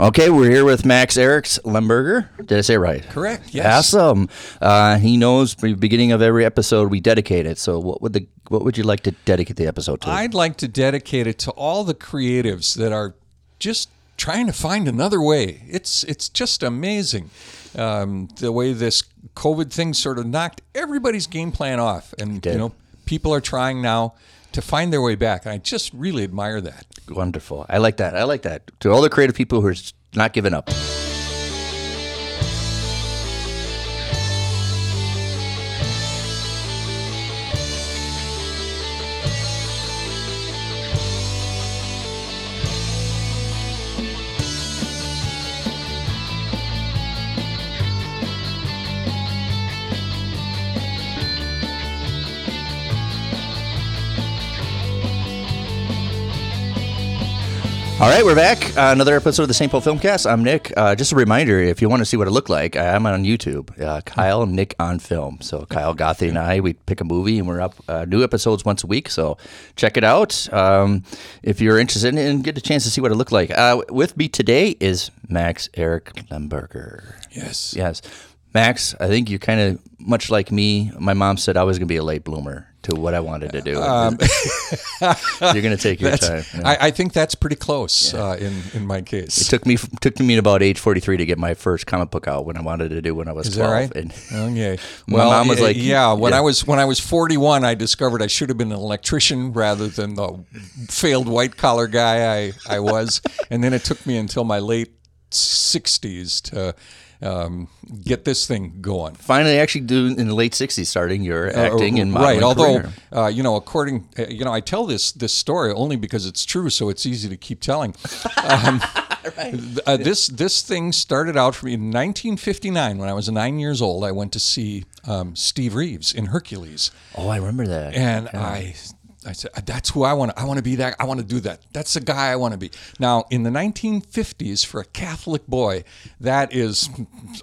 Okay, we're here with Max Eriks Lemberger. Did I say right? Correct. Yes. Awesome. Uh, he knows the beginning of every episode we dedicate it. So, what would the what would you like to dedicate the episode to? I'd like to dedicate it to all the creatives that are just trying to find another way. It's it's just amazing um, the way this COVID thing sort of knocked everybody's game plan off, and you know people are trying now to find their way back. And I just really admire that. Wonderful. I like that. I like that. To all the creative people who are not giving up. All right, we're back. Uh, another episode of the St. Paul Filmcast. I'm Nick. Uh, just a reminder, if you want to see what it looked like, I'm on YouTube. Uh, Kyle, Nick on film. So Kyle Gothy and I, we pick a movie, and we're up uh, new episodes once a week. So check it out um, if you're interested and get a chance to see what it looked like. Uh, with me today is Max Eric Lemberger. Yes. Yes, Max. I think you're kind of much like me. My mom said I was going to be a late bloomer to what I wanted to do. you're going to take your time. yeah. I, I think that's pretty close uh, in in my case. It took me took me about age forty three to get my first comic book out when I wanted to do when I was Is twelve. right? And Okay. My Well, mom was like, "Yeah." When yeah. I was when I was 41, I discovered I should have been an electrician rather than the failed white collar guy I I was. and then it took me until my late 60s to um, get this thing going. finally, actually, do in the late sixties, starting your acting and modeling right. Although uh, you know, according uh, you know, I tell this this story only because it's true, so it's easy to keep telling. Um, uh, this this thing started out for me in 1959 when I was nine years old. I went to see um, Steve Reeves in Hercules. oh, I remember that. And I, I said, that's who I want. to. I want to be that. I want to do that. That's the guy I want to be. Now, in the 1950s, for a Catholic boy, that is,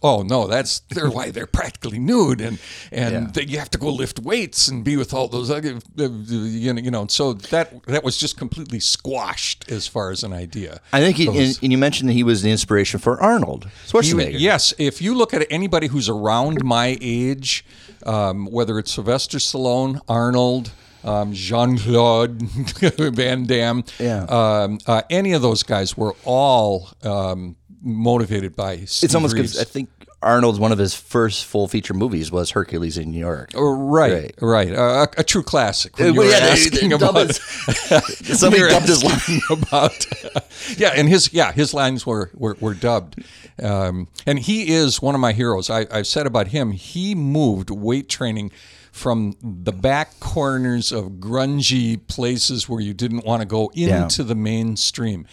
oh no, that's they're why they're practically nude, and and Yeah. that you have to go lift weights and be with all those other, uh, you know, you know. So that that was just completely squashed as far as an idea. I think, he, and, and you mentioned that he was the inspiration for Arnold He- Schwarzenegger. yes, if you look at anybody who's around my age, um, whether it's Sylvester Stallone, Arnold, um, Jean Claude Van Damme, Yeah. um, uh, any of those guys were all um, motivated by. Steve it's almost because I think Arnold's one of his first full feature movies was Hercules in New York. Oh, right, right, Uh, a, a true classic. When Uh, you well, yeah, asking they about, his- Somebody dubbed his asking about yeah and his yeah his lines were were, were dubbed um, and he is one of my heroes I, i've said about him he moved weight training from the back corners of grungy places where you didn't want to go Yeah. into the mainstream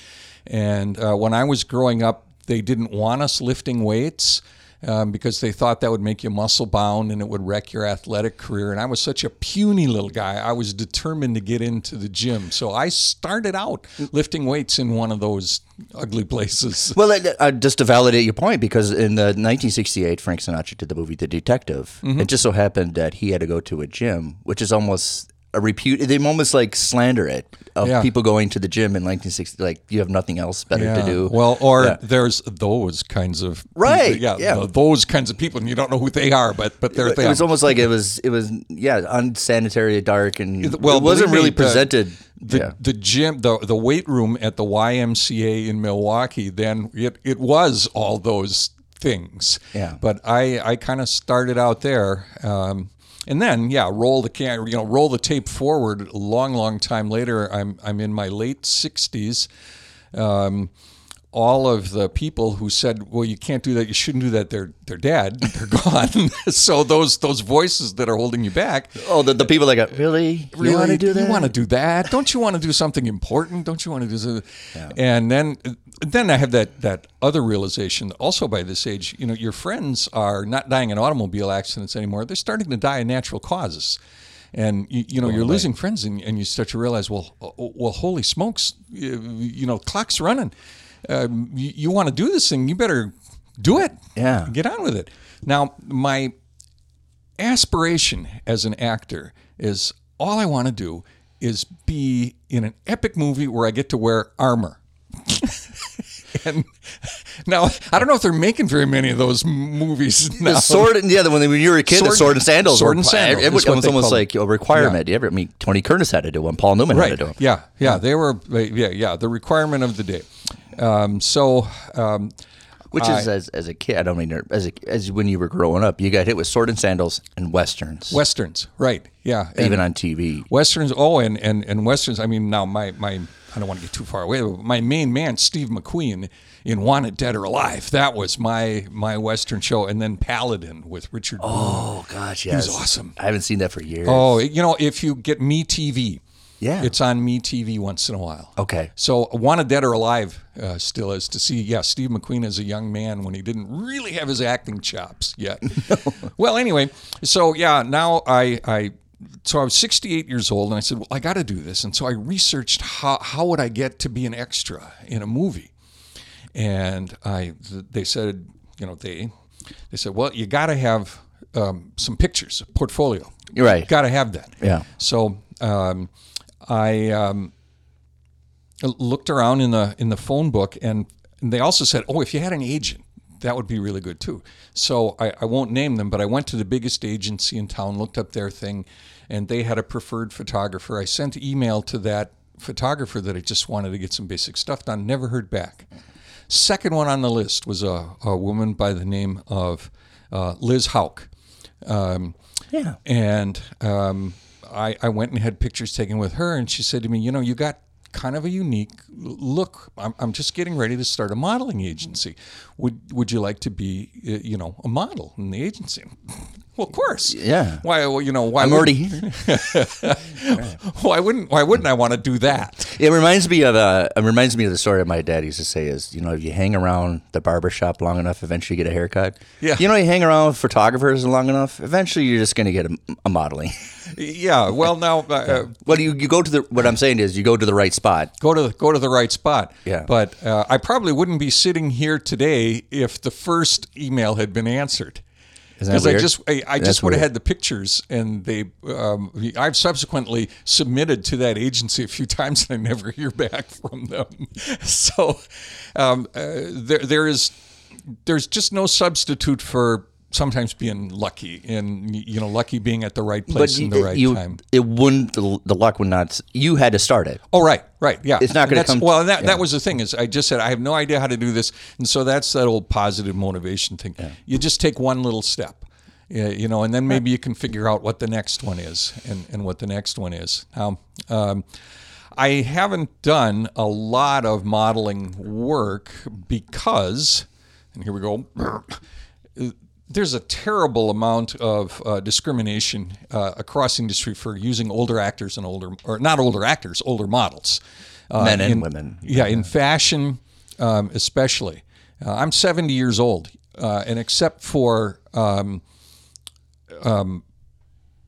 and uh, when i was growing up they didn't want us lifting weights um, because they thought that would make you muscle bound and it would wreck your athletic career. And I was such a puny little guy. I was determined to get into the gym. So I started out lifting weights in one of those ugly places. Well, uh, uh, just to validate your point, because in the 1968, Frank Sinatra did the movie The Detective. Mm-hmm. It just so happened that he had to go to a gym, which is almost a repute. They almost like slander it of Yeah. people going to the gym in 1960. Like you have nothing else better to do. Well, or Yeah. there's those kinds of Right, yeah, yeah. th- those kinds of people, and you don't know who they are, but but they're it there. was almost like it was it was yeah unsanitary, dark, and Well, it wasn't really the- presented. the yeah. the gym the the weight room at the YMCA in Milwaukee then it it was all those things Yeah. but I I kind of started out there um, and then yeah roll the can you know roll the tape forward a long long time later I'm I'm in my late 60s um, all of the people who said, "Well, you can't do that. You shouldn't do that." They're they're dead. They're gone. so those those voices that are holding you back, Oh, the, the people that go really, you want to do that? you want to do that? Don't you want to do something important? Don't you want to do something? And then, then I have that that other realization. Also, by this age, you know, your friends are not dying in automobile accidents anymore. They're starting to die in natural causes. And you, you know you're losing friends, and, and you start to realize, well, oh, well, holy smokes, you, you know, clock's running. Um, you you want to do this thing, you better do it. Yeah. get on with it. Now, my aspiration as an actor is all I want to do is be in an epic movie where I get to wear armor. and Now I don't know if they're making very many of those movies now. The sword, and, yeah, the, when, when you were a kid, the Sword- sword and sandals. sword and sandals It, is was almost like a requirement. You ever I mean Tony Curtis had to do one. Paul Newman had to do one. Yeah, yeah, they were. Yeah, yeah. The requirement of the day. Um, so. Um, Which is as, as a kid, I don't mean as a, as when you were growing up, you got hit with sword and sandals and westerns, Westerns, right? Yeah, and even on TV. westerns. Oh, and, and and westerns. I mean, now my my I don't want to get too far away. But my main man, Steve McQueen, in Wanted Dead or Alive. That was my my western show, and then Paladin with Richard. Boone. Oh gosh, yes, was awesome. I haven't seen that for years. Oh, you know, if you get Me TV, Yeah. it's on Me TV once in a while. okay. So, Wanted Dead or Alive uh, still is to see, yeah, Steve McQueen as a young man when he didn't really have his acting chops yet. well, anyway, so yeah, now I, I, so I was 68 years old and I said, well, I got to do this. And so I researched how, how would I get to be an extra in a movie? And I, they said, you know, they, they said, well, you got to have um, some pictures, a portfolio. You're right. Got to have that. Yeah. So um, I um, looked around in the in the phone book, and they also said, "Oh, if you had an agent, that would be really good too." So I, I won't name them, but I went to the biggest agency in town, looked up their thing, and they had a preferred photographer. I sent email to that photographer that I just wanted to get some basic stuff done. Never heard back. Second one on the list was a, a woman by the name of uh, Liz Hauk. Um, Yeah. and um, I, I went and had pictures taken with her, and she said to me, "You know, you got kind of a unique look. I'm, I'm just getting ready to start a modeling agency. Would Would you like to be, uh, you know, a model in the agency?" Well, of course. Yeah. Why? Well, you know, why? I'm already here. Why wouldn't Why wouldn't I want to do that? It reminds me of uh, it reminds me of the story my dad used to say is you know if you hang around the barber shop long enough, eventually you get a haircut. Yeah. You know you hang around with photographers long enough, eventually you're just going to get a, a modeling. Yeah. Well, now. Uh, well, you, you go to the what I'm saying is you go to the right spot. go to the, go to the right spot. Yeah. But uh, I probably wouldn't be sitting here today if the first email had been answered. Because I just I, I just would have had the pictures, and they um, I've subsequently submitted to that agency a few times, and I never hear back from them. So um, uh, there there is there's just no substitute for sometimes being lucky, and you know lucky being at the right place in the right you, time. it wouldn't the, the luck would not. You had to start it. Oh, right, right, yeah. It's not gonna That's- come- Well, that yeah. that was the thing is I just said I have no idea how to do this, and so that's that old positive motivation thing. You just take one little step, you know, and then maybe you can figure out what the next one is, and and what the next one is. Now, um, I haven't done a lot of modeling work because, and here we go. There's a terrible amount of uh, discrimination uh, across industry for using older actors and older, or not older actors, older models. Uh, Men and in- women. Yeah, in fashion, um, especially. Uh, I'm 70 years old, uh, and except for um, um,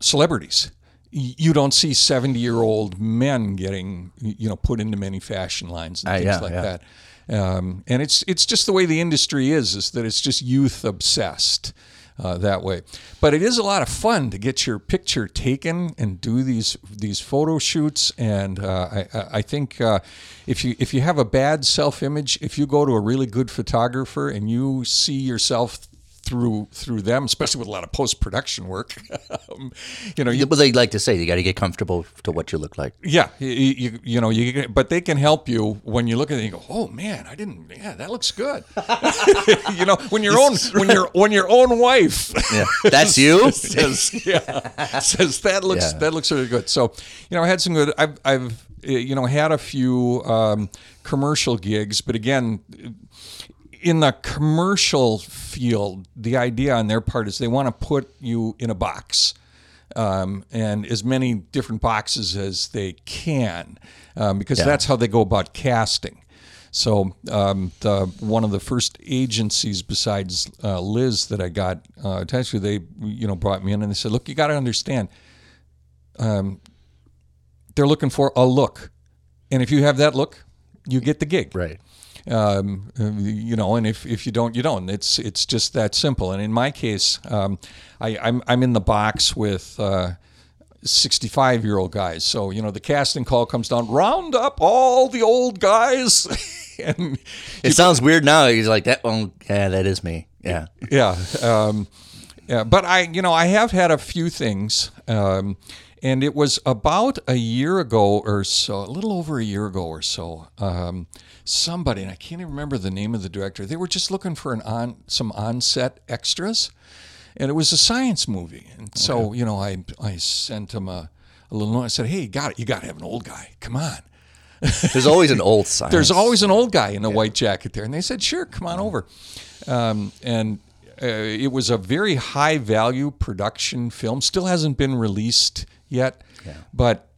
celebrities, you don't see 70 year old men getting you know put into many fashion lines and Uh, things yeah, like yeah. that. Um, and it's it's just the way the industry is, is that it's just youth obsessed. Uh, that way, but it is a lot of fun to get your picture taken and do these these photo shoots. And uh, I, I- think uh, if you if you have a bad self image, if you go to a really good photographer and you see yourself through through them, especially with a lot of post production work, um, you know, you, But they like to say you got to get comfortable to what you look like. yeah, you, you, you know, you but they can help you when you look at it and you go, oh man, I didn't, yeah, that looks good. you know, when your own when your when your own wife Yeah, that's you. says, yeah, says that looks Yeah. that looks really good. So, you know, I had some good. I've I've you know had a few um, commercial gigs, but again. In the commercial field, the idea on their part is they want to put you in a box um, and as many different boxes as they can, um, because that's how they go about casting. So um, the one of the first agencies besides uh, Liz that I got uh, attached to, they you know brought me in and they said, "Look, you got to understand, um, they're looking for a look, and if you have that look, you get the gig." Right. Um, you know, and if, if you don't, you don't. It's it's just that simple. And in my case, um, I, I'm I'm in the box with uh, 65 year old guys. So, you know, the casting call comes down, round up all the old guys. and It sounds weird now. He's like that. one, yeah, that is me. Yeah. yeah. Um, yeah. But I, you know, I have had a few things. Um, and it was about a year ago or so, a little over a year ago or so. Um, somebody, and I can't even remember the name of the director. They were just looking for an on some on-set extras, and it was a science movie. And so, you know, I I sent him a, a little note. I said, "Hey, you got it. You got to have an old guy. Come on." There's always an old sign. There's always an old guy in a white jacket there. And they said, sure, come on over. Um, and uh, it was a very high value production film. Still hasn't been released yet. But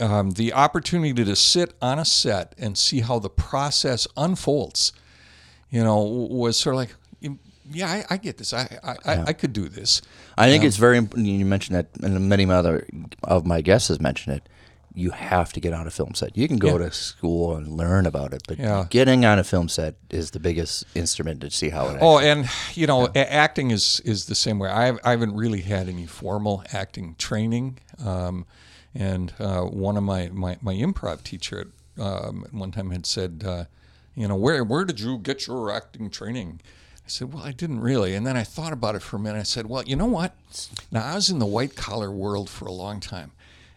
um, the opportunity to sit on a set and see how the process unfolds, you know, was sort of like, yeah, I, I get this. I, I, I, I could do this. I think it's very important. You mentioned that, and many other of my guests has mentioned it. You have to get on a film set. You can go Yeah. to school and learn about it, but Yeah. getting on a film set is the biggest instrument to see how it. Oh, and you know, acting is is the same way. I, I haven't really had any formal acting training, um, and uh, one of my, my, my improv teacher at, um, one time had said, uh, you know, where where did you get your acting training? I said, well, I didn't really. And then I thought about it for a minute. I said, well, you know what? Now I was in the white collar world for a long time.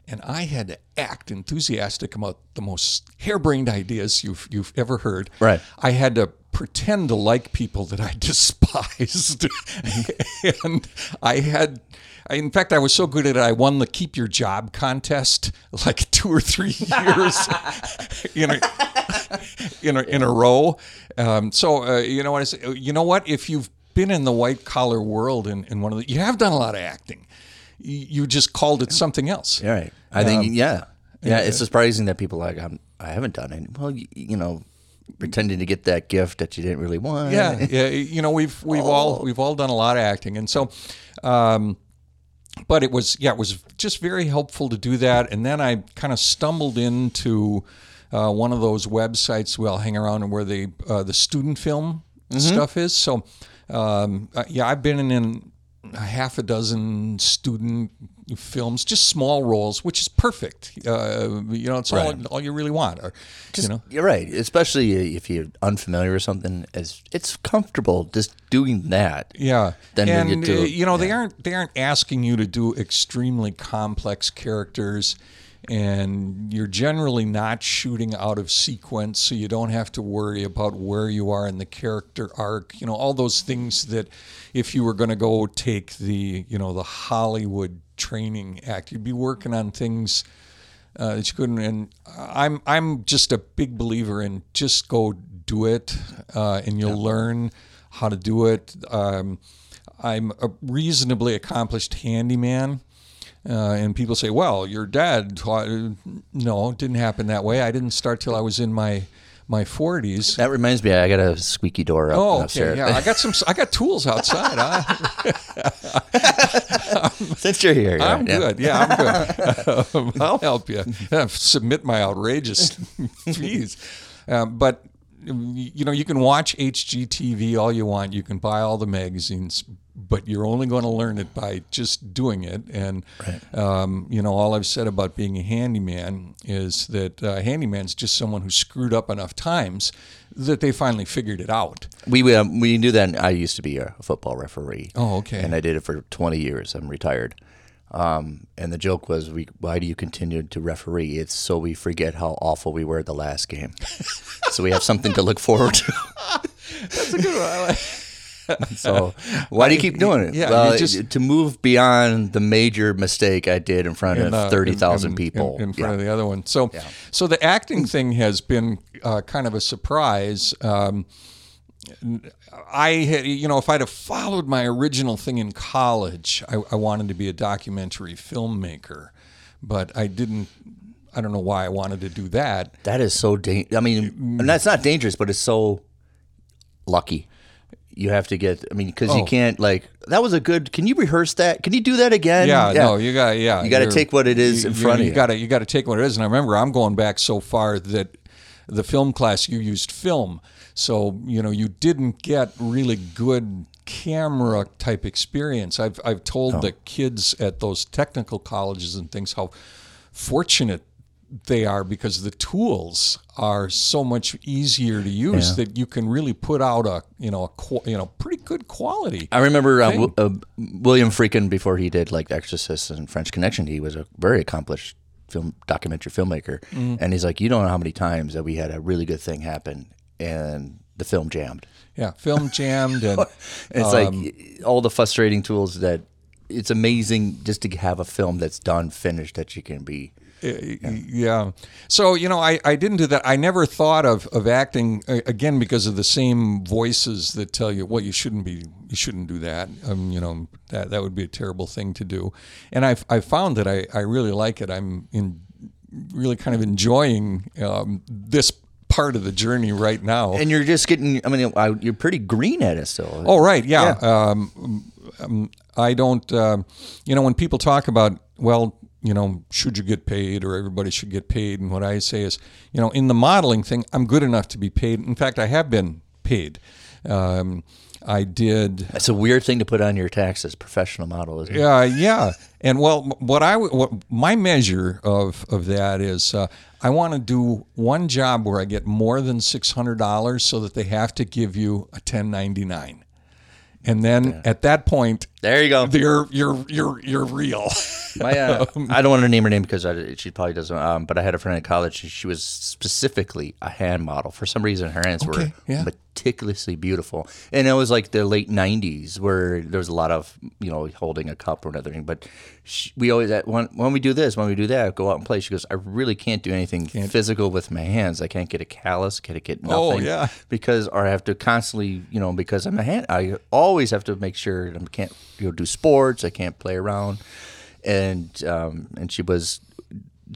And I had to act enthusiastic about the most harebrained ideas you've you've ever heard. Right. I had to pretend to like people that I despised, and I had. In fact, I was so good at it, I won the Keep Your Job contest like two or three years in a, in a, in a row. Um, so, uh, you know what I say? You know what? If you've been in the white collar world and, and one of the, you have done a lot of acting. You, just called it something else. Yeah, right. I think yeah, yeah. It's surprising that people are like I'm, I haven't done it. Well, you, you know, pretending to get that gift that you didn't really want. yeah, yeah. You know, we've we've all we've all done a lot of acting, and so, um, but it was yeah, it was just very helpful to do that. And then I kind of stumbled into uh, one of those websites we all hang around and where the uh, the student film stuff is. So, um, uh, yeah, I've been in a half a dozen student films, just small roles, which is perfect. Uh, you know, it's all, all you really want. Or, you know, You're right, especially if you're unfamiliar with something. As it's comfortable just doing that. Yeah, Then and get to- uh, you know they aren't they aren't asking you to do extremely complex characters, and you're generally not shooting out of sequence, so you don't have to worry about where you are in the character arc. You know all those things that if you were going to go take the you know the Hollywood training act, you'd be working on things uh, that you couldn't. And I'm I'm just a big believer in just go do it, uh, and you'll learn how to do it. Um, I'm a reasonably accomplished handyman. Uh, and people say, "Well, your dad taught." No, it didn't happen that way. I didn't start till I was in my my 40s. That reminds me, I got a squeaky door up Oh, okay. upstairs. Yeah, I got some. I got tools outside. Huh? Since you're here, yeah, I'm yeah. good. Yeah, I'm good. Um, I'll help you. Submit my outrageous fees. Um, but you know, you can watch HGTV all you want. You can buy all the magazines, but you're only going to learn it by just doing it. And um, you know, all I've said about being a handyman is that uh, handyman's just someone who screwed up enough times that they finally figured it out. We um, we knew that I used to be a football referee. Oh, okay. And I did it for 20 years. I'm retired. Um, and the joke was, we, why do you continue to referee? It's so we forget how awful we were at the last game. so we have something to look forward to. That's a good one. So why do you keep doing it? Yeah, well, just- to move beyond the major mistake I did in front in, of 30,000 in- in- people. in, in front Yeah. of the other one. So, so the acting thing has been uh, kind of a surprise. Um, I had, you know, if I'd have followed my original thing in college, I, I wanted to be a documentary filmmaker, but I didn't. I don't know why I wanted to do that. That is so dangerous. I mean, and that's not dangerous, but it's so lucky. You have to get. I mean, because you Oh. can't like. That was a good. Can you rehearse that? Can you do that again? Yeah, no, you got yeah. You gotta take what it is in front of you. You got to you got to take what it is. And I remember I'm going back so far that the film class you used film, so you know you didn't get really good camera type experience. I've I've told Oh. the kids at those technical colleges and things how fortunate they are because the tools are so much easier to use Yeah. that you can really put out a you know a you know pretty good quality. I remember uh, w- uh, William Friedkin before he did like Exorcist and French Connection. He was a very accomplished film documentary filmmaker, Mm-hmm. and he's like, you don't know how many times that we had a really good thing happen and the film jammed. Yeah, film jammed and It's Um, like all the frustrating tools that it's amazing just to have a film that's done, finished, that you can be. Yeah. So, you know, I, I didn't do that. I never thought of, of acting uh, again because of the same voices that tell you, well, you shouldn't be, you shouldn't do that. Um, you know, that, that would be a terrible thing to do. And I've, I've found that I, I really like it. I'm in really kind of enjoying um, this part of the journey right now. And you're just getting. I mean, you're pretty green at it still. Oh, right. Yeah. Um, um, I don't, um, you know, when people talk about, well, you know, should you get paid or everybody should get paid? And what I say is, you know, in the modeling thing, I'm good enough to be paid. In fact, I have been paid. Um, I did. That's a weird thing to put on your taxes, professional model, isn't it? Yeah, yeah, and well, what I what my measure of of that is, uh, I want to do one job where I get more than six hundred dollars, so that they have to give you a ten ninety nine, and then at that point, There you go. you're you're you're you're real. My, uh, I don't want to name her name because I, she probably doesn't. Um, but I had a friend in college. She, she was specifically a hand model. For some reason, her hands Okay, were yeah. meticulously beautiful. And it was like the late '90s where there was a lot of you know holding a cup or another thing. But she, we always at when when we do this, when we do that, go out and play. She goes, I really can't do anything physical with my hands. I can't get a callus. Can't get nothing. Oh, yeah. Because or I have to constantly you know because I'm a hand. I always have to make sure I can't you know do sports. I can't play around and um, and she was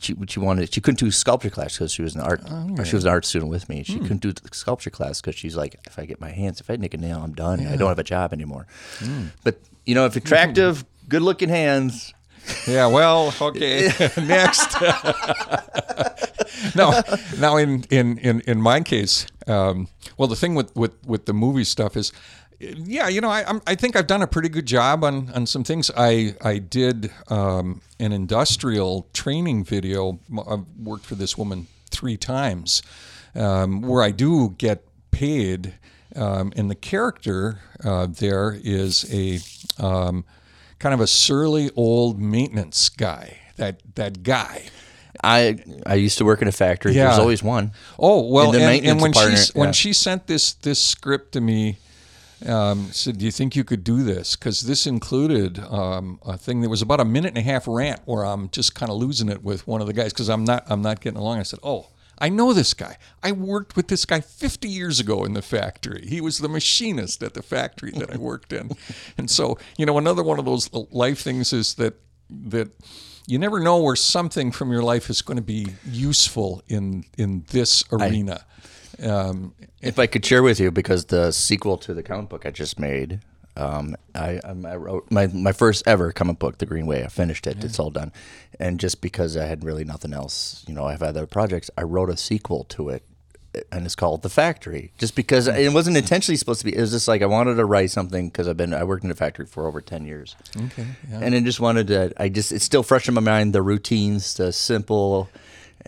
she she wanted she couldn't do sculpture class because she was an art she was an art student with me. She couldn't do the sculpture class because she's like, if I get my hands, if I nick a nail, I'm done. I don't have a job anymore. But you know, if attractive, good looking hands. yeah. Well, okay. Next. no, now in in in in my case, um, well, the thing with with with the movie stuff is. Yeah, you know, I I'm, I think I've done a pretty good job on, on some things. I I did um, an industrial training video. I've worked for this woman three times, um, where I do get paid, um, and the character uh, there is a um, kind of a surly old maintenance guy. That that guy. I I used to work in a factory. Yeah. There's always one. Oh well, And and, and when partner, she when she sent this this script to me, um, said, "Do you think you could do this?" Because this included um, a thing that was about a minute and a half rant where I'm just kind of losing it with one of the guys because I'm not I'm not getting along. I said, "Oh." I know this guy. I worked with this guy 50 years ago in the factory. He was the machinist at the factory that I worked in. And so, you know, another one of those life things is that that you never know where something from your life is going to be useful in in this arena. Um, If I could share with you, because the sequel to the comic book I just made, um, I, um, I wrote my, my first ever comic book, The Green Way. I finished it; it's all done. And just because I had really nothing else, you know, I have had other projects. I wrote a sequel to it, and it's called The Factory. Just because it wasn't intentionally supposed to be. It was just like I wanted to write something because I've been I worked in a factory for over ten years. Okay, yeah. And I just wanted to. I just it's still fresh in my mind. The routines, the simple,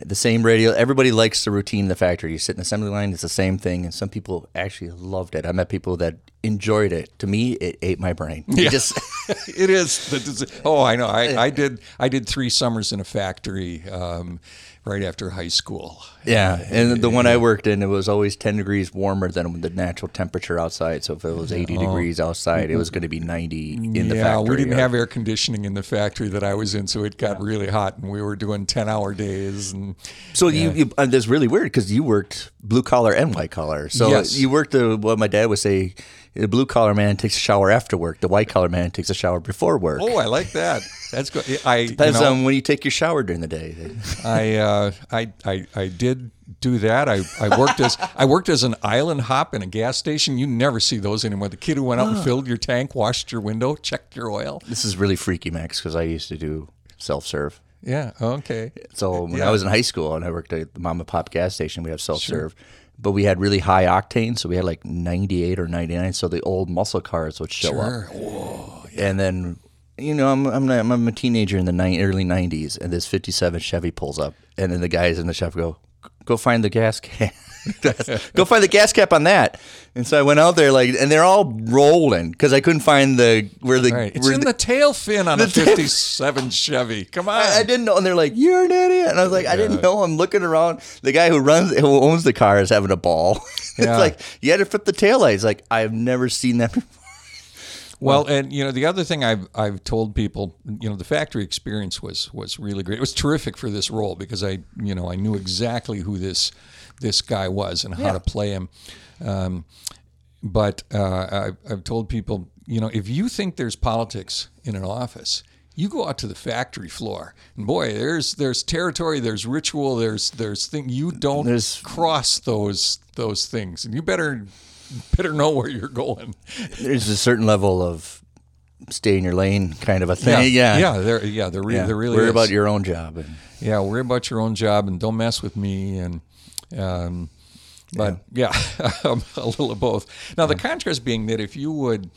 the same radio. Everybody likes the routine in the factory. You sit in the assembly line. It's the same thing, and some people actually loved it. I met people that enjoyed it. To me, it ate my brain. It just it is. The, oh, I know. I, I did. I did three summers in a factory um, right after high school. yeah. And the one I worked in, it was always ten degrees warmer than the natural temperature outside. So if it was eighty degrees outside, it was going to be ninety in the factory. yeah, we didn't have air conditioning in the factory that I was in, so it got really hot, and we were doing ten-hour days. And So you, you uh, that's really weird because you worked blue collar and white collar. So Yes. you worked the what my dad would say. The blue collar man takes a shower after work. The white collar man takes a shower before work. oh, I like that. That's good. I you Depends know, on when you take your shower during the day. I, uh, I, I, I did do that. I, I worked as I worked as an island hop in a gas station. You never see those anymore. The kid who went out and filled your tank, washed your window, checked your oil. This is really freaky, Max, because I used to do self serve. Yeah. Okay. So when Yeah. I was in high school and I worked at the mom and pop gas station, we have self serve. but we had really high octane, so we had like 98 or 99. So the old muscle cars would show up, Sure. and then you know I'm I'm, not, I'm a teenager in the ni- early 90s, and this 57 Chevy pulls up, and then the guys in the Chevy go, "Go find the gas cap." Go find the gas cap on that, and so I went out there like, and they're all rolling because I couldn't find the where the Right. It's where in the tail fin on a 57 Chevy. Come on. I, I didn't know, and they're like, "You're an idiot," and I was like, "I didn't know." I'm looking around. The guy who runs, who owns the car, is having a ball. it's Yeah. like you had to flip the tail taillights. Like I've never seen that. before. Well, and you know the other thing I've I've told people, you know, the factory experience was was really great. It was terrific for this role because I you know I knew exactly who this this guy was and how to play him. Um, but uh, I've, I've told people, you know, if you think there's politics in an office, you go out to the factory floor, and boy, there's there's territory, there's ritual, there's there's thing you don't There's- cross those those things, and you better better know where you're going. There's a certain level of stay in your lane kind of a thing. Yeah, yeah, there, yeah, there, re- Yeah. there really Worry is. about your own job. And, yeah, worry about your own job and don't mess with me. And, um, but yeah, I'm a little of both. Now the contrast being that if you would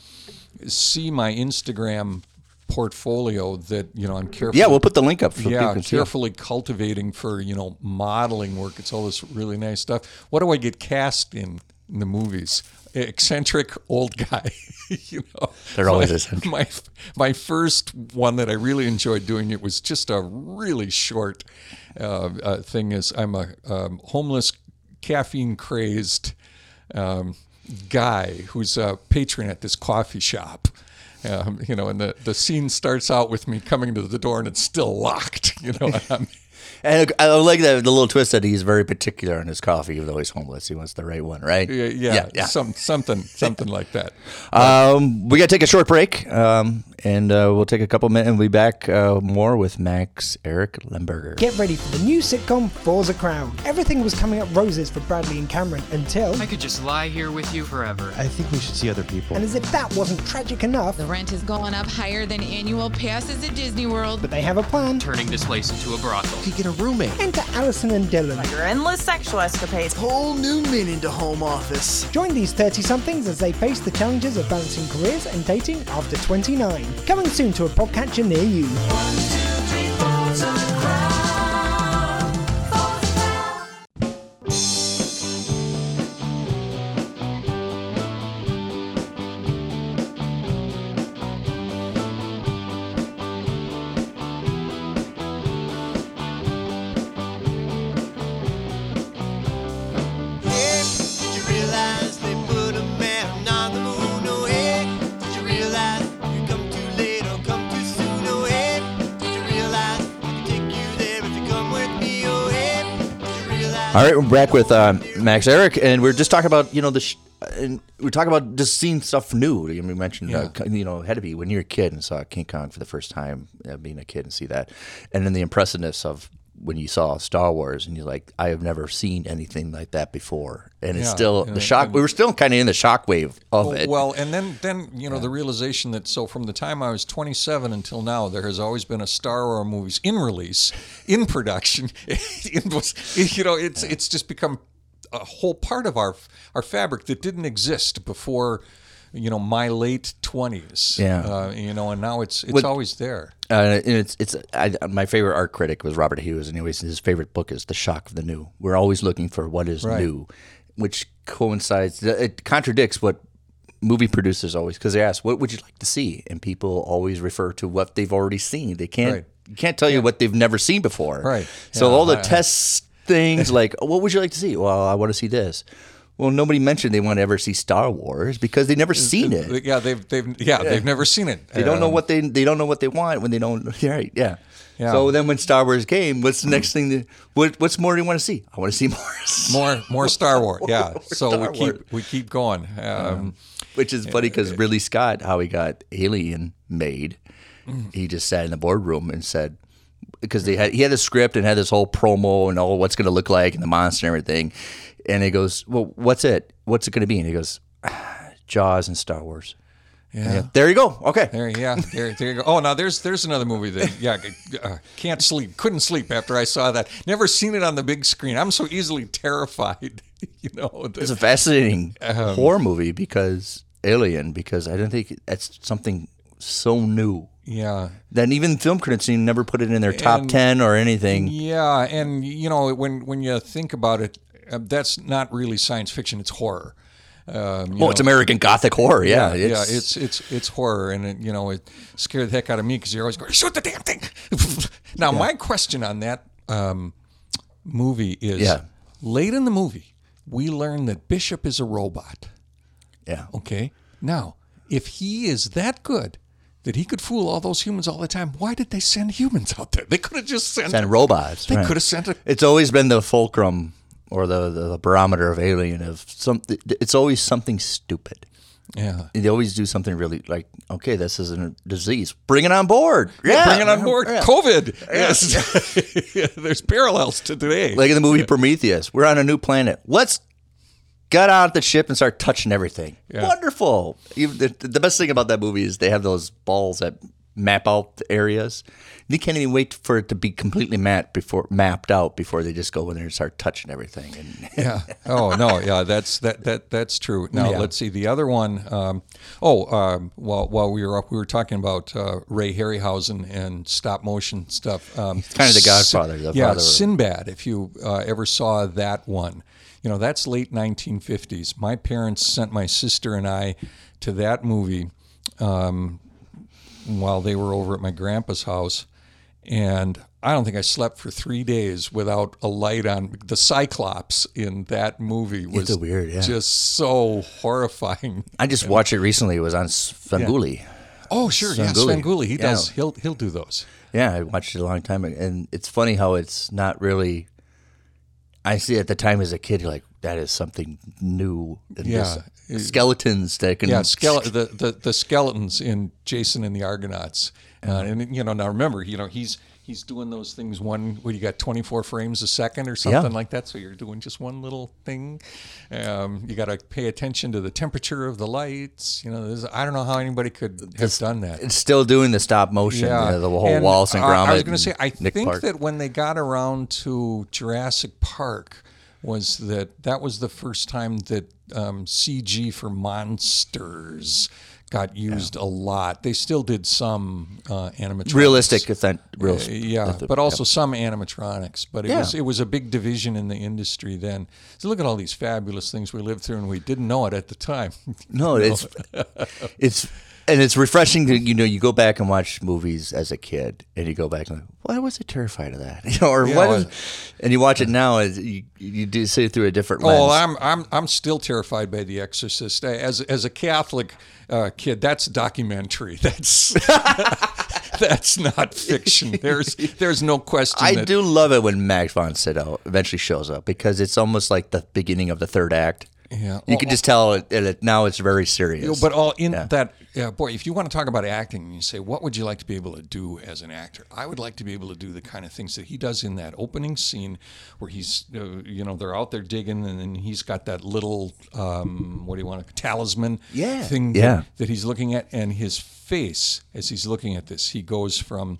see my Instagram portfolio, that you know I'm carefully, yeah, we'll put the link up so yeah, people can see. carefully cultivating for you know modeling work. It's all this really nice stuff. What do I get cast in in the movies? Eccentric old guy, you know. They're always my, eccentric. My my first one that I really enjoyed doing it was just a really short uh, uh, thing. Is I'm a um, homeless, caffeine crazed um, guy who's a patron at this coffee shop. Um, you know, and the, the scene starts out with me coming to the door and it's still locked. You know, and I'm, And I like that the little twist that he's very particular in his coffee, even though he's homeless. He wants the right one, right? yeah, yeah, yeah. yeah. Some, something, something like that. Um, we got to take a short break, um, and uh, we'll take a couple minutes and we'll be back uh, more with Max Eric Lemberger. Get ready for the new sitcom Falls a Crown. Everything was coming up roses for Bradley and Cameron until. I could just lie here with you forever. I think we should see other people. And as if that wasn't tragic enough, The rent is going up higher than annual passes at Disney World. but they have a plan. Turning this place into a brothel. We could get a roommate. Enter Allison and Dylan. Your endless sexual escapades. Whole new meaning to home office. Join these 30 somethings as they face the challenges of balancing careers and dating after 29. Coming soon to a podcatcher near you. Right, we're back with uh, Max Eric, and we're just talking about you know the. Sh- and we're talking about just seeing stuff new. We mentioned, uh, you know, had to be when you're a kid and saw King Kong for the first time, uh, being a kid and see that, and then the impressiveness of when you saw Star Wars and you're like, I have never seen anything like that before, and it's still and- the shock. and- we were still kind of in the shock wave of Oh, it. well, and then, then you know, the realization that so from the time I was 27 until now, there has always been a Star Wars movies in release, in production. it was, you know, it's it's just become a whole part of our our fabric that didn't exist before. You know, my late twenties. Yeah. Uh, you know, and now it's it's What- always there. Uh, and it's it's I, my favorite art critic was Robert Hughes, and anyways, his favorite book is The Shock of the New. We're always looking for what is Right. new, which coincides. It contradicts what movie producers always because they ask, "What would you like to see?" and people always refer to what they've already seen. They can't Right. you can't tell you what they've never seen before. Right. So Yeah, all the I- things like, oh, "What would you like to see?" Well, I want to see this. Well, nobody mentioned they want to ever see Star Wars because they've never seen it. Yeah, they've they've yeah, they've never seen it. They don't know Um, what they they don't know what they want when they don't. Right? Yeah. Yeah. So then when Star Wars came, what's the next thing? That, what what's more do you want to see? I want to see more. more more Star Wars. Yeah. so Star we keep Wars. we keep going. Um, Which is funny because Ridley Scott, how he got Alien made, he just sat in the boardroom and said, because they had he had a script and had this whole promo and all what's going to look like and the monster and everything, and he goes, well, what's it? What's it going to be? And he goes, Jaws and Star Wars. Yeah. There you go. Okay. There, yeah, there, there you go. Oh, now there's there's another movie that yeah, uh, can't sleep, couldn't sleep after I saw that. Never seen it on the big screen. I'm so easily terrified, you know. that- It's a fascinating Um, horror movie because Alien, because I don't think that's something so new yeah, that even film critics never put it in their top And- ten or anything. yeah, and you know when when you think about it, uh, that's not really science fiction. It's horror. Um, you Oh, it's know, American Gothic horror. Yeah, yeah, yeah, it's it's it's horror, and it, you know it scared the heck out of me because you're always going shoot the damn thing. now, my question on that um, movie is: Yeah. late in the movie, we learn that Bishop is a robot. yeah. Okay, now if he is that good that he could fool all those humans all the time, why did they send humans out there? They could have just sent. And robots. they right. could have sent a. It's always been the fulcrum or the, the, the barometer of Alien of some. It's always something stupid. Yeah. They always do something really like, okay, this is a disease. Bring it on board. Yeah, Bring it on board. Yeah. COVID. Yes. Yeah, There's parallels to today. Like in the movie Prometheus, we're on a new planet. Let's get out the ship and start touching everything. Yeah. Wonderful. Even the, the best thing about that movie is they have those balls that map out the areas. They can't even wait for it to be completely mapped before mapped out before they just go in there and start touching everything. And yeah. Oh no. Yeah. That's that that that's true. Now Yeah. let's see the other one. Um, oh, um, while while we were up, we were talking about uh, Ray Harryhausen and stop motion stuff. Um, kind of the Godfather, the yeah, father Sinbad. If you uh, ever saw that one, you know that's late 1950s. My parents sent my sister and I to that movie um, while they were over at my grandpa's house, and I don't think I slept for three days without a light on. The Cyclops in that movie was It's weird, yeah. just so horrifying. I just watched it recently. It was on Svengoolie. Oh, sure, yeah, Svengoolie. Svengoolie. He Yeah. does. He'll he'll do those. Yeah, I watched it a long time ago, and it's funny how it's not really. I see at the time as a kid, you're like that is something new. And Yeah. this- skeletons that can. Yeah, skele- the, the the skeletons in Jason and the Argonauts, uh, and you know now remember, you know he's he's doing those things one where you got 24 frames a second or something like that, so you're doing just one little thing. Um, you got to pay attention to the temperature of the lights. You know, I don't know how anybody could have done that. It's still doing the stop motion. Yeah, you know, the whole And, Wallace and uh, Gromit. I was going to say, I Nick think Park. that when they got around to Jurassic Park, was that that was the first time that um, CG for monsters got used a lot. They still did some uh, animatronics, realistic, authentic, real. Uh, yeah, but also some animatronics. But it Yeah. was it was a big division in the industry then. So look at all these fabulous things we lived through, and we didn't know it at the time. No, it's it's and it's refreshing to you know you go back and watch movies as a kid and you go back and like, why was I terrified of that? You know, or Yeah, what? and you watch it now as you you do see it through a different lens. Oh, I'm I'm I'm still terrified by The Exorcist. As as a Catholic uh, kid, that's documentary. That's that's not fiction. There's there's no question. I that, do love it when Max von Sydow eventually shows up because it's almost like the beginning of the third act. Yeah. You can just tell it, it now it's very serious. You know, but all in that, yeah, boy. If you want to talk about acting, and you say, what would you like to be able to do as an actor? I would like to be able to do the kind of things that he does in that opening scene, where he's, uh, you know, they're out there digging, and then he's got that little, um, what do you want, a talisman, Yeah. thing, that- Yeah. that he's looking at, and his face as he's looking at this, he goes from,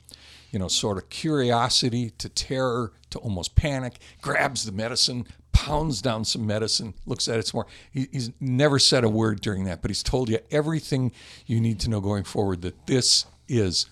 you know, sort of curiosity to terror to almost panic, grabs the medicine, pounds down some medicine, looks at it some more. He, he's never said a word during that, but he's told you everything you need to know going forward that this is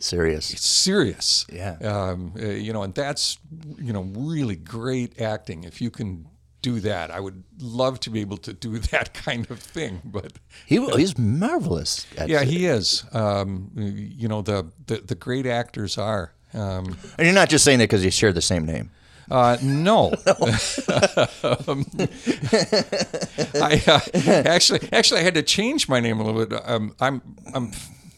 serious. It's serious. Yeah. Um, uh, you know, and that's, you know, really great acting. If you can do that, I would love to be able to do that kind of thing, but. He he's marvelous. At Yeah, he is. Um, you know, the, the, the great actors are. Um, and you're not just saying that because you share the same name. Uh, no. Um, I uh, actually, actually, I had to change my name a little bit. Um, I'm, I'm.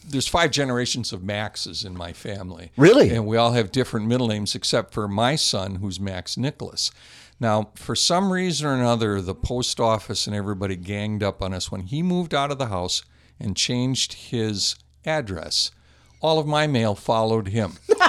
There's five generations of Maxes in my family. Really? And we all have different middle names, except for my son, who's Max Nicholas. Now, for some reason or another, the post office and everybody ganged up on us when he moved out of the house and changed his address. All of my mail followed him.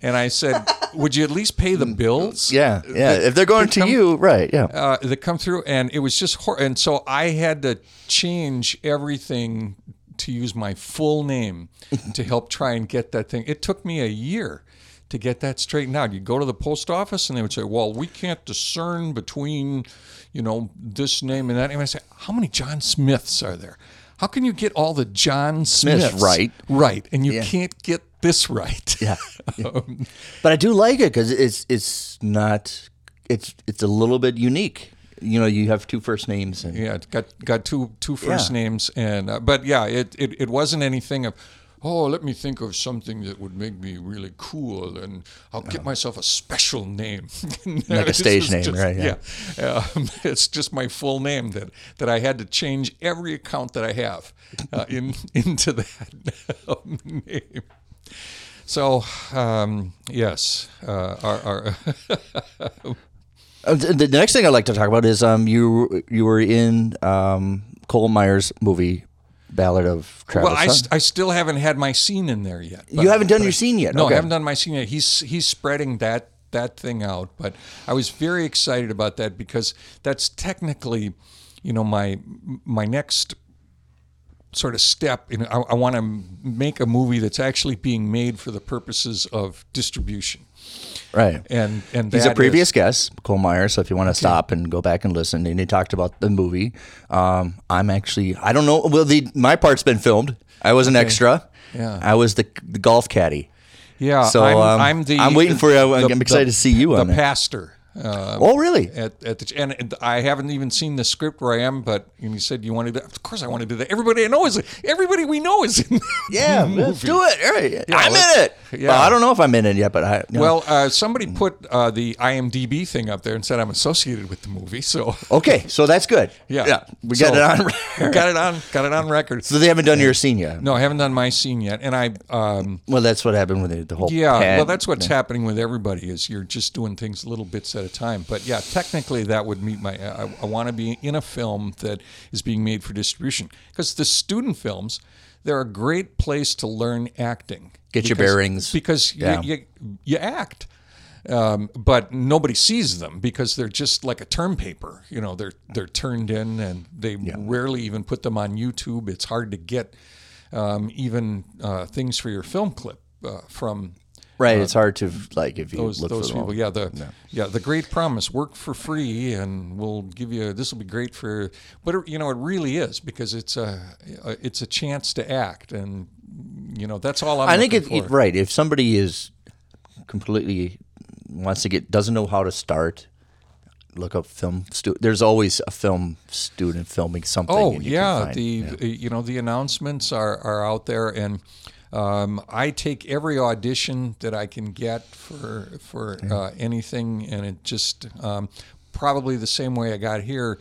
And I said, would you at least pay the bills? Yeah, yeah. that- if they're going to come- you, right? Yeah. uh, that come through, and it was just hor- and so I had to change everything to use my full name to help try and get that thing. It took me a year to get that straightened out. You go to the post office, and they would say, "Well, we can't discern between, you know, this name and that name." I say, "How many John Smiths are there? How can you get all the John Smiths Smiths right. Right, and you Yeah. can't get this right. Yeah. but I do like it because it's it's not it's it's a little bit unique. You know, you have two first names and Yeah, got got two two first Yeah. names, and uh, but yeah, it, it it wasn't anything of. Oh, let me think of something that would make me really cool, and I'll get myself a special name, Like a stage just- name, right, yeah. Yeah, Um, it's just my full name that that I had to change every account that I have uh, in into that name. So um, yes, uh, our, our Uh, the next thing I'd like to talk about is um you you were in um Cole Myers movie Ballad of Travis. Well, I, st- I still haven't had my scene in there yet. You haven't done your scene yet? No, Okay. I haven't done my scene yet. He's he's spreading that that thing out, but I was very excited about that because that's technically, you know, my my next sort of step. In, I, I want to make a movie that's actually being made for the purposes of distribution. Right. And and He's a previous is- guest, Cole Meyer. So if you want to stop and go back and listen, and he talked about the movie. Um, I'm actually, I don't know. Well, the my part's been filmed. I was an extra. Yeah. I was the the golf caddy. Yeah, So, I'm, um, I'm the. I'm waiting for you. I'm excited to see you the there. Uh, Oh, really? at, at the and, and I haven't even seen the script where I am, but and you said you wanted to. Of course, I want to do that. Everybody I know is everybody we know is in. Yeah, let's do it. Right. I'm in it. yeah. Well, I don't know if I'm in it yet, but I. you know. Well, uh, somebody put uh, the IMDb thing up there and said I'm associated with the movie. So okay, so that's good. yeah, yeah, we So, got it on. got it on. Got it on record. so they haven't done your scene yet. No, I haven't done my scene yet, and I. Um, Well, that's what happened with the, the whole. Yeah, pad well, that's what's thing. happening with everybody is you're just doing things little bits at a time. But yeah, technically that would meet my. I, I want to be in a film that is being made for distribution because the student films, they're a great place to learn acting. Get your bearings. because Yeah. you, you you act. Um, but nobody sees them because they're just like a term paper. You know, they're they're turned in, and they rarely even put them on YouTube. It's hard to get um, even uh, things for your film clip uh, from Right, it's hard to like if you those look those for people. Yeah, the yeah the great promise: work for free, and we'll give you. This will be great for. But it, you know, it really is because it's a it's a chance to act, and you know that's all I'm. I think it, it right. If somebody is completely wants to get doesn't know how to start, look up film. Stu- there's always a film student filming something. Oh and you can yeah, find- the uh, you know the announcements are are out there, and um, I take every audition that I can get for for uh, anything, and it just um, probably the same way I got here.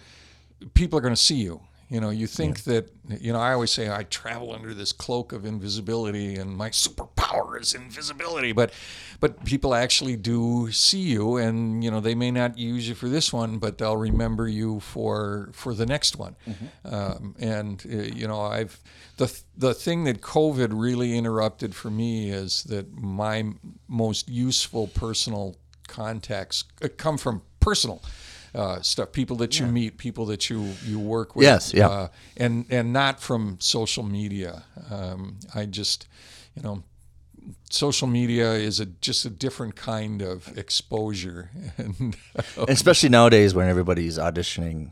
People are going to see you. You know, you think that you know. I always say I travel under this cloak of invisibility, and my superpower is invisibility. But, but people actually do see you, and you know they may not use you for this one, but they'll remember you for for the next one. Um, and uh, you know, I've the the thing that COVID really interrupted for me is that my most useful personal contacts uh, come from personal uh, stuff, people that you meet, people that you you work with. Yes, yeah. Uh, and and not from social media. Um, I just, you know, social media is a just a different kind of exposure, and And especially nowadays when everybody's auditioning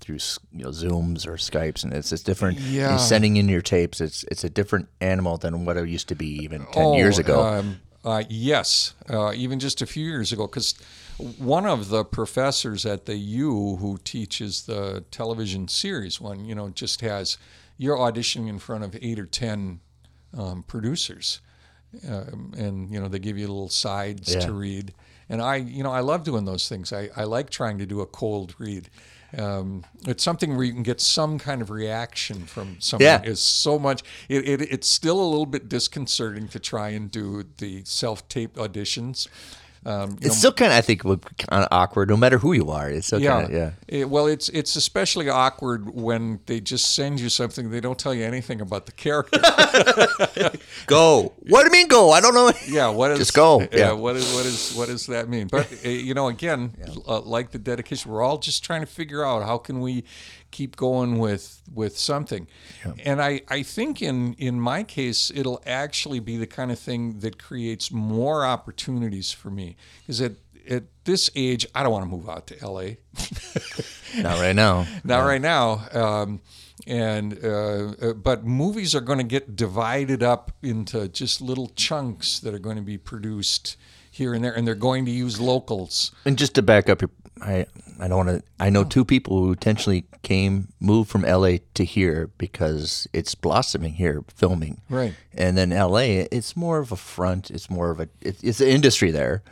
through you know Zooms or Skypes, and it's it's different. Yeah. Sending in your tapes. It's it's a different animal than what it used to be even ten years ago. Um, uh, yes, uh, even just a few years ago, because one of the professors at the U who teaches the television series one, you know, just has you're auditioning in front of eight or ten um, producers, um, and you know they give you little sides Yeah. to read. And I, you know, I love doing those things. I, I like trying to do a cold read. Um, it's something where you can get some kind of reaction from someone. Yeah. Is so much. It, it, it's still a little bit disconcerting to try and do the self-taped auditions. Um, It's still kind of, I think, kind of awkward, no matter who you are. It's still yeah, kind of, yeah. It- well, it's it's especially awkward when they just send you something they don't tell you anything about the character. Go. What do you mean go? I don't know. yeah, what is Just go, Yeah, yeah. what is what is what does that mean? But uh, you know, again, uh, like the dedication, we're all just trying to figure out how can we keep going with with something. And I I think in in my case, it'll actually be the kind of thing that creates more opportunities for me because at at this age, I don't want to move out to LA. Not right now. Not right now. Um, and uh, uh, but movies are going to get divided up into just little chunks that are going to be produced here and there, and they're going to use locals. And just to back up your, I I don't want to. I know oh. two people who intentionally came, moved from L.A. to here because it's blossoming here, filming. Right. And then L.A. It's more of a front. It's more of a. It, it's an industry there,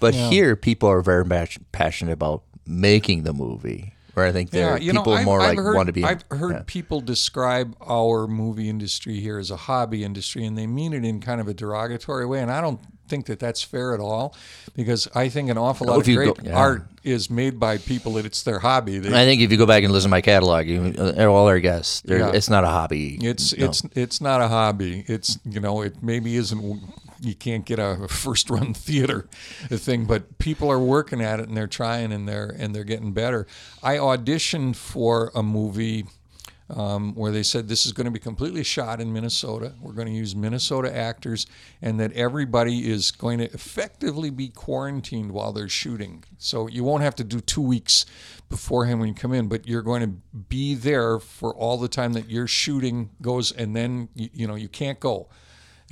but here people are very much passionate about making the movie. Where I think there you people I've- more I've like heard, want to be. I've heard yeah. people describe our movie industry here as a hobby industry, and they mean it in kind of a derogatory way. And I don't think that that's fair at all, because I think an awful lot of great go- yeah. art is made by people that it's their hobby. They, I think if you go back and listen to my catalog, you, uh, all our guests, Yeah. it's not a hobby. It's No. it's it's not a hobby. It's you know it maybe isn't. You can't get a first run theater thing, but people are working at it and they're trying and they're and they're getting better. I auditioned for a movie um, where they said this is going to be completely shot in Minnesota. We're going to use Minnesota actors, and that everybody is going to effectively be quarantined while they're shooting. So you won't have to do two weeks beforehand when you come in, but you're going to be there for all the time that your shooting goes, and then you, you know you can't go.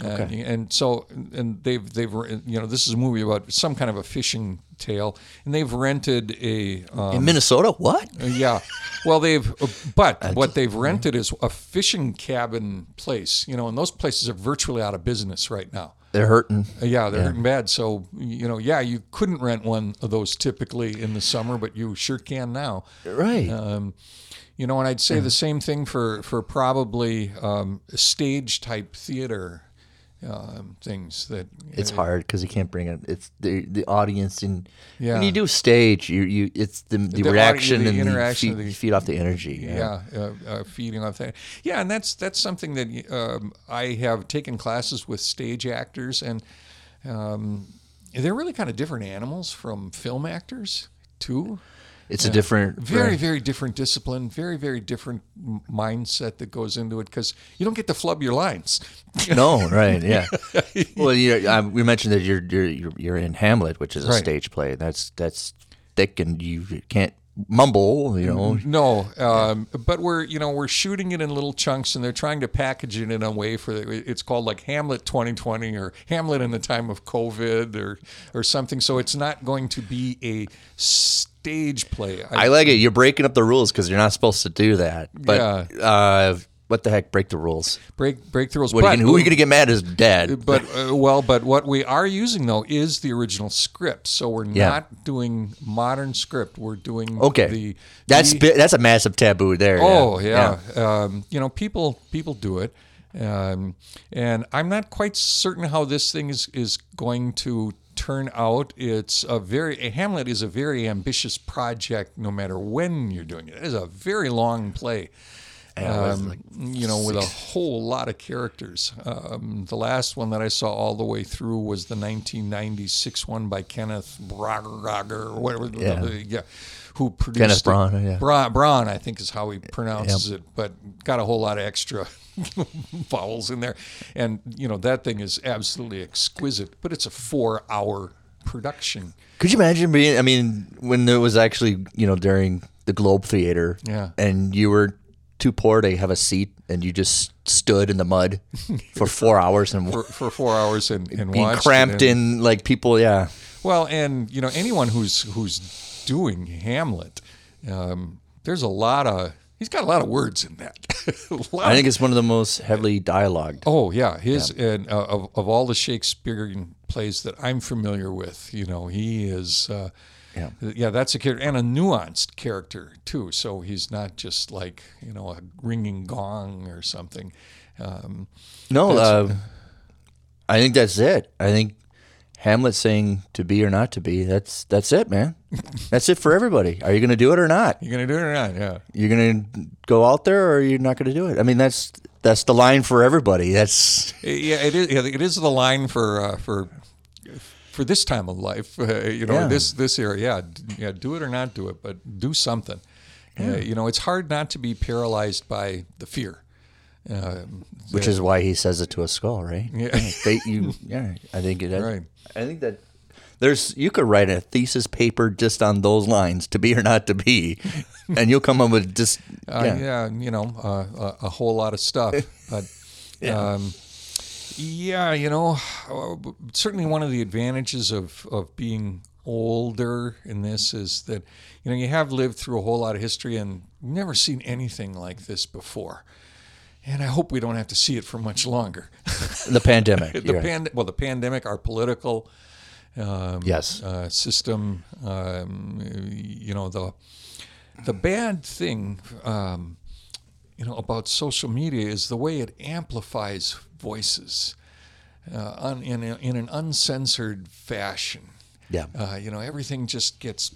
Uh, and so, and they've they've you know this is a movie about some kind of a fishing tale, and they've rented a um, in Minnesota. What? uh, Yeah. Well, they've, but what they've rented is a fishing cabin place, you know, and those places are virtually out of business right now. They're hurting. Uh, Yeah, they're hurting bad. So, you know, yeah, you couldn't rent one of those typically in the summer, but you sure can now. Right. Um, you know, and I'd say the same thing for, for probably um, stage type theater um, things that It's hard because you can't bring it. It's the the audience and Yeah. when you do stage, you you it's the the, The reaction the and interaction the feed, the- feed off the energy. yeah, uh, uh, feeding off that. Yeah, and that's that's something that um, I have taken classes with stage actors, and um, they're really kind of different animals from film actors too. It's a different Very, right. very different discipline. Very, very different mindset that goes into it because you don't get to flub your lines. no right yeah. well, you um, we mentioned that you're you're you're, you're in Hamlet, which is a Right. stage play. That's that's thick and you can't mumble. You know. No, um, but we're you know we're shooting it in little chunks, and they're trying to package it in a way for it's called like Hamlet 2020 or Hamlet in the time of COVID or or something. So it's not going to be a stage play. I like it. You're breaking up the rules because you're not supposed to do that. But uh, what the heck? Break the rules. break breakthroughs. What are but, you who are you going to get mad is dead? but uh, well, but what we are using though is the original script. So we're Yeah. not doing modern script. We're doing okay, The that's the- that's a massive taboo there. Oh yeah, Um, you know people people do it, um, and I'm not quite certain how this thing is is going to turn out. It's a very a Hamlet is a very ambitious project. No matter when you're doing it, it is a very long play. Yeah, it was Um, like you know, with a whole lot of characters. Um, the last one that I saw all the way through was the 1996 one by Kenneth Branagh or whatever. Yeah. yeah, who produced Kenneth it. Braun, yeah. Bra- Braun, I think is how he pronounces it, but got a whole lot of extra vowels in there. And, you know, that thing is absolutely exquisite, but it's a four hour production. Could you imagine being? I mean, when it was actually you know during the Globe Theater, Yeah. and you were too poor to have a seat, and you just stood in the mud for four hours and For, for four hours and, and being cramped in like people. Yeah, Well, and you know anyone who's who's doing Hamlet, um, there's a lot of he's got a lot of words in that. I think it's one of the most heavily dialogued. Oh yeah, his and uh, of of all the Shakespearean plays that I'm familiar with, you know, he is. Uh, Yeah. yeah, that's a character and a nuanced character too. So he's not just like you know a ringing gong or something. Um, No, uh, I think that's it. I think Hamlet saying to be or not to be. That's that's it, man. That's it for everybody. Are you going to do it or not? You're gonna do it or not? Yeah. You're going to go out there or you're not going to do it. I mean, that's that's the line for everybody. That's Yeah, it is. Yeah, it is the line for uh, for for this time of life. Uh, you know, Yeah. this this era. Yeah, yeah. Do it or not do it, but do something. Uh, you know, it's hard not to be paralyzed by the fear. Um, which is why he says it to a skull, right? Yeah. They, you, yeah. I think it is. Right. I think that there's you could write a thesis paper just on those lines, to be or not to be, and you'll come up with just Uh, yeah. yeah. you know, uh, a, a whole lot of stuff. But um, yeah, you know, uh, certainly one of the advantages of, of being older in this is that, you know, you have lived through a whole lot of history and never seen anything like this before. And I hope we don't have to see it for much longer. the pandemic. the you're right. pand- well, the pandemic, our political um, Yes. uh, system, um, you know, the the bad thing, um, you know, about social media is the way it amplifies voices uh, un, in, a, in an uncensored fashion. Yeah. Uh, you know, everything just gets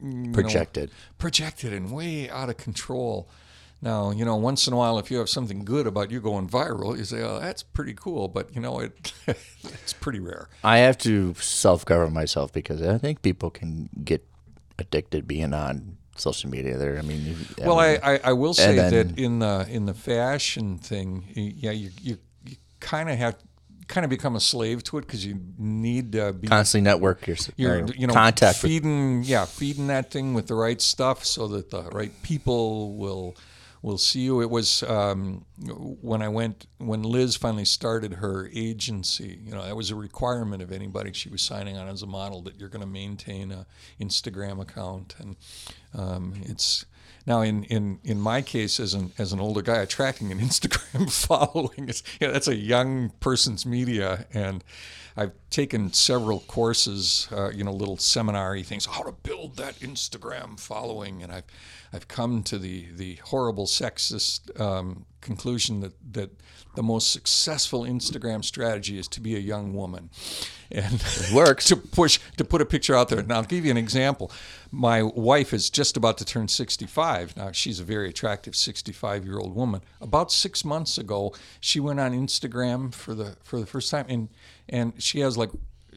know, Projected. projected and way out of control. Now, you know, once in a while, if you have something good about you going viral, you say, "Oh, that's pretty cool," but you know, it it's pretty rare. I have to self govern myself because I think people can get addicted being on social media. There, I mean, Well, I, mean, I, I will say then- that in the in the fashion thing, yeah, you you, you kind of have kind of become a slave to it because you need to be constantly network your you're you know contact with yeah feeding that thing with the right stuff so that the right people will will see you. It was um, when i went when liz finally started her agency you know that was a requirement of anybody she was signing on as a model that you're going to maintain a instagram account. And um, it's now in, in, in my case as an as an older guy attracting an Instagram following is you know, that's a young person's media. And I've taken several courses uh, you know little seminary things how to build that Instagram following and I've I've come to the the horrible sexist um, conclusion that that the most successful Instagram strategy is to be a young woman and It works. to push to put a picture out there. Now, I'll give you an example. My wife is just about to turn 65. Now, she's a very attractive 65 year old woman. About six months ago, she went on Instagram for the for the first time, and and she has like.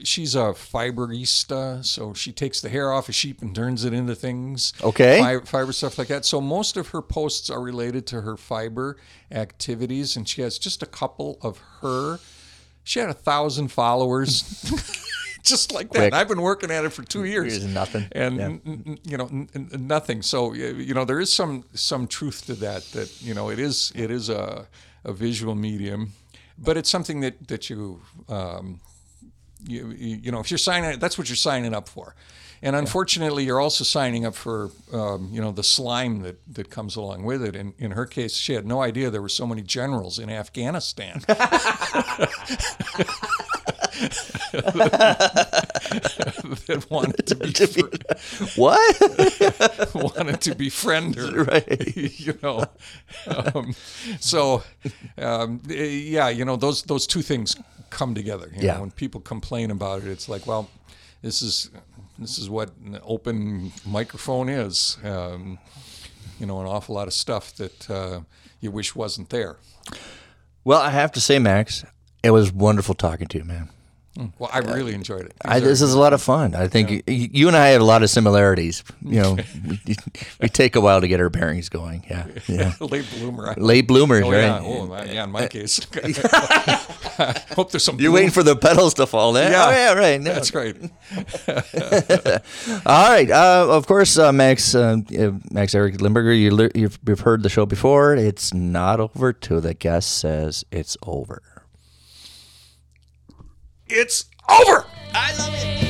She's a fiberista, so she takes the hair off a sheep and turns it into things. Okay. Fi- fiber stuff like that. So most of her posts are related to her fiber activities, and she has just a couple of her. She had a thousand followers, just like that. I've been working at it for two years. It's nothing. and Yeah. n- n- you know n- n- nothing. So you know there is some some truth to that. That you know it is it is a a visual medium, but it's something that that you. Um, you, you know, if you're signing, that's what you're signing up for. And unfortunately, you're also signing up for, um, you know, the slime that, that comes along with it. And in her case, she had no idea there were so many generals in Afghanistan that wanted to be what? wanted to befriend her. Right. you know, um, so um, eh, yeah, you know those those two things come together. You Yeah. know, when people complain about it, it's like, well, this is this is what an open microphone is. Um, you know, an awful lot of stuff that uh, you wish wasn't there. Well, I have to say, Max, it was wonderful talking to you, man. Well, I really enjoyed it. I, this is a lot of fun. I think y you and I have a lot of similarities. You know, we, we take a while to get our bearings going. Yeah, yeah. late bloomer. Late bloomers, Oh, right? yeah. Oh, yeah, in my case. Hope there's some. You're waiting for the petals to fall down. Yeah. Oh, yeah, right. No. That's right. All right. Uh, of course, uh, Max, uh, uh, Max Eric Limburger, you, you've, you've heard the show before. It's not over till the guest says it's over. It's over. I love it.